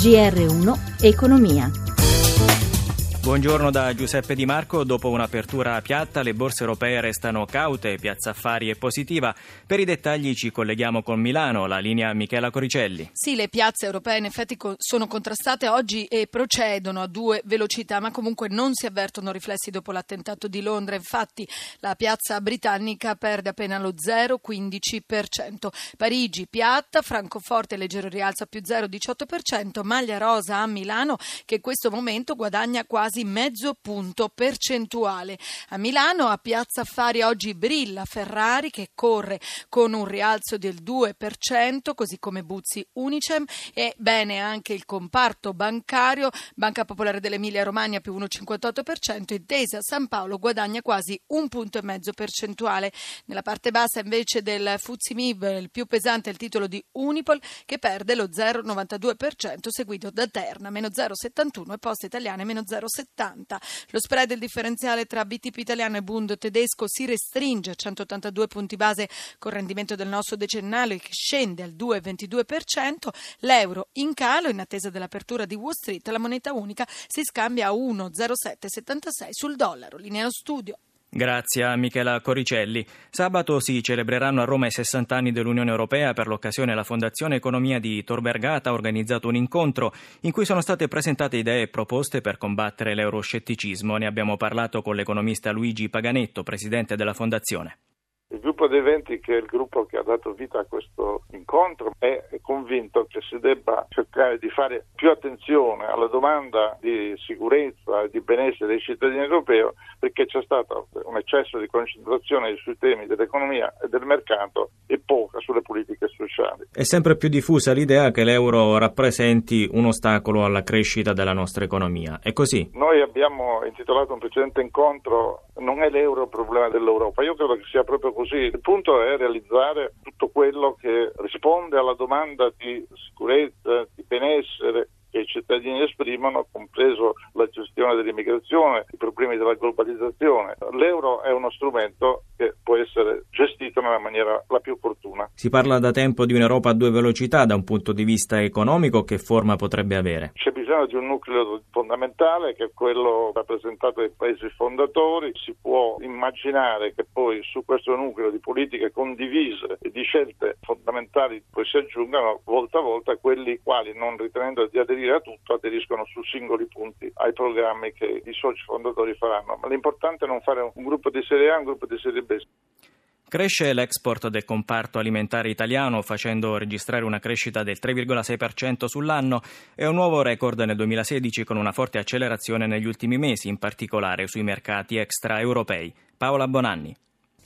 GR1 Economia. Buongiorno da Giuseppe Di Marco. Dopo un'apertura piatta, le borse europee restano caute, Piazza Affari è positiva. Per i dettagli ci colleghiamo con Milano, la linea Michela Coricelli. Sì, le piazze europee in effetti sono contrastate oggi e procedono a due velocità, ma comunque non si avvertono riflessi dopo l'attentato di Londra. Infatti la piazza britannica perde appena lo 0,15%. Parigi piatta, Francoforte leggero rialzo più 0,18%, maglia rosa a Milano che in questo momento guadagna quasi quasi mezzo punto percentuale. A Milano, a Piazza Affari, oggi brilla Ferrari che corre con un rialzo del 2%, così come Buzzi Unicem e bene anche il comparto bancario, Banca Popolare dell'Emilia Romagna più 1,58% e Desa San Paolo guadagna quasi un punto e mezzo percentuale. Nella parte bassa invece del Fuzzi Mib il più pesante è il titolo di Unipol che perde lo 0,92% seguito da Terna meno 0,71 e Poste Italiane meno 0,70. 70. Lo spread del differenziale tra BTP italiano e Bund tedesco si restringe a 182 punti base con rendimento del nostro decennale che scende al 2,22%. L'euro in calo in attesa dell'apertura di Wall Street. La moneta unica si scambia a 1,0776 sul dollaro. Linea studio. Grazie a Michela Coricelli. Sabato si celebreranno a Roma i 60 anni dell'Unione Europea. Per l'occasione la Fondazione Economia di Tor Vergata ha organizzato un incontro in cui sono state presentate idee e proposte per combattere l'euroscetticismo. Ne abbiamo parlato con l'economista Luigi Paganetto, presidente della Fondazione. Il gruppo di eventi, che è il gruppo che ha dato vita a questo incontro, è convinto che si debba cercare di fare più attenzione alla domanda di sicurezza e di benessere dei cittadini europei perché c'è stato un eccesso di concentrazione sui temi dell'economia e del mercato e poca sulle politiche sociali. È sempre più diffusa l'idea che l'euro rappresenti un ostacolo alla crescita della nostra economia. È così? Noi abbiamo intitolato un precedente incontro Non è l'euro il problema dell'Europa. Io credo che sia proprio così. Il punto è realizzare tutto quello che risponde alla domanda di sicurezza, di benessere che i cittadini esprimono, compreso la gestione dell'immigrazione, i problemi della globalizzazione. L'euro è uno strumento che può essere gestito nella maniera la più opportuna. Si parla da tempo di un'Europa a due velocità da un punto di vista economico, che forma potrebbe avere? C'è bisogno di un nucleo fondamentale che è quello rappresentato dai paesi fondatori. Si può immaginare che poi su questo nucleo di politiche condivise e di scelte fondamentali poi si aggiungano volta a volta quelli quali non ritenendo di aderire aderire a tutto, aderiscono su singoli punti ai programmi che i soci fondatori faranno. Ma l'importante è non fare un gruppo di serie A e un gruppo di serie B. Cresce l'export del comparto alimentare italiano facendo registrare una crescita del 3,6% sull'anno e un nuovo record nel 2016 con una forte accelerazione negli ultimi mesi, in particolare sui mercati extraeuropei. Paola Bonanni.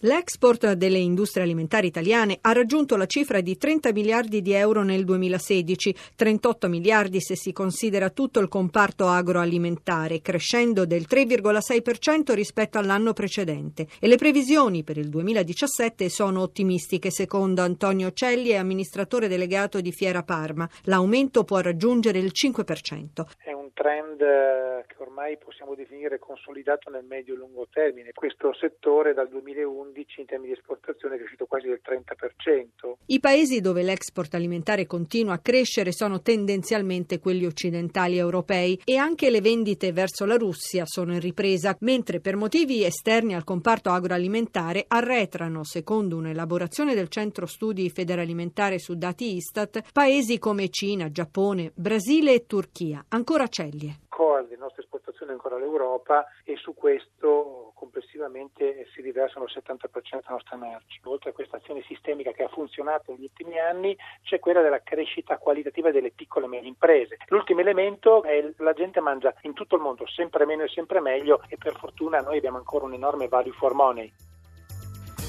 L'export delle industrie alimentari italiane ha raggiunto la cifra di 30 miliardi di euro nel 2016, 38 miliardi se si considera tutto il comparto agroalimentare, crescendo del 3,6% rispetto all'anno precedente. E le previsioni per il 2017 sono ottimistiche, secondo Antonio Celli, amministratore delegato di Fiera Parma. L'aumento può raggiungere il 5%. Trend eh, che ormai possiamo definire consolidato nel medio-lungo termine. Questo settore dal 2011 2011 in termini di esportazione è cresciuto quasi del 30%. I paesi dove l'export alimentare continua a crescere sono tendenzialmente quelli occidentali europei e anche le vendite verso la Russia sono in ripresa, mentre per motivi esterni al comparto agroalimentare arretrano, secondo un'elaborazione del Centro Studi Federalimentare su dati Istat, paesi come Cina, Giappone, Brasile e Turchia. Ancora Cellie. Core delle nostre esportazioni è ancora l'Europa e su questo complessivamente si riversano il 70% della nostra merci. Oltre a questa azione sistemica che ha funzionato negli ultimi anni, c'è quella della crescita qualitativa delle piccole e medie imprese. L'ultimo elemento è che la gente mangia in tutto il mondo sempre meno e sempre meglio e per fortuna noi abbiamo ancora un enorme value for money.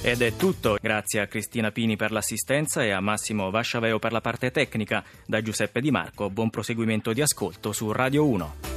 Ed è tutto, grazie a Cristina Pini per l'assistenza e a Massimo Vasciaveo per la parte tecnica. Da Giuseppe Di Marco, buon proseguimento di ascolto su Radio 1.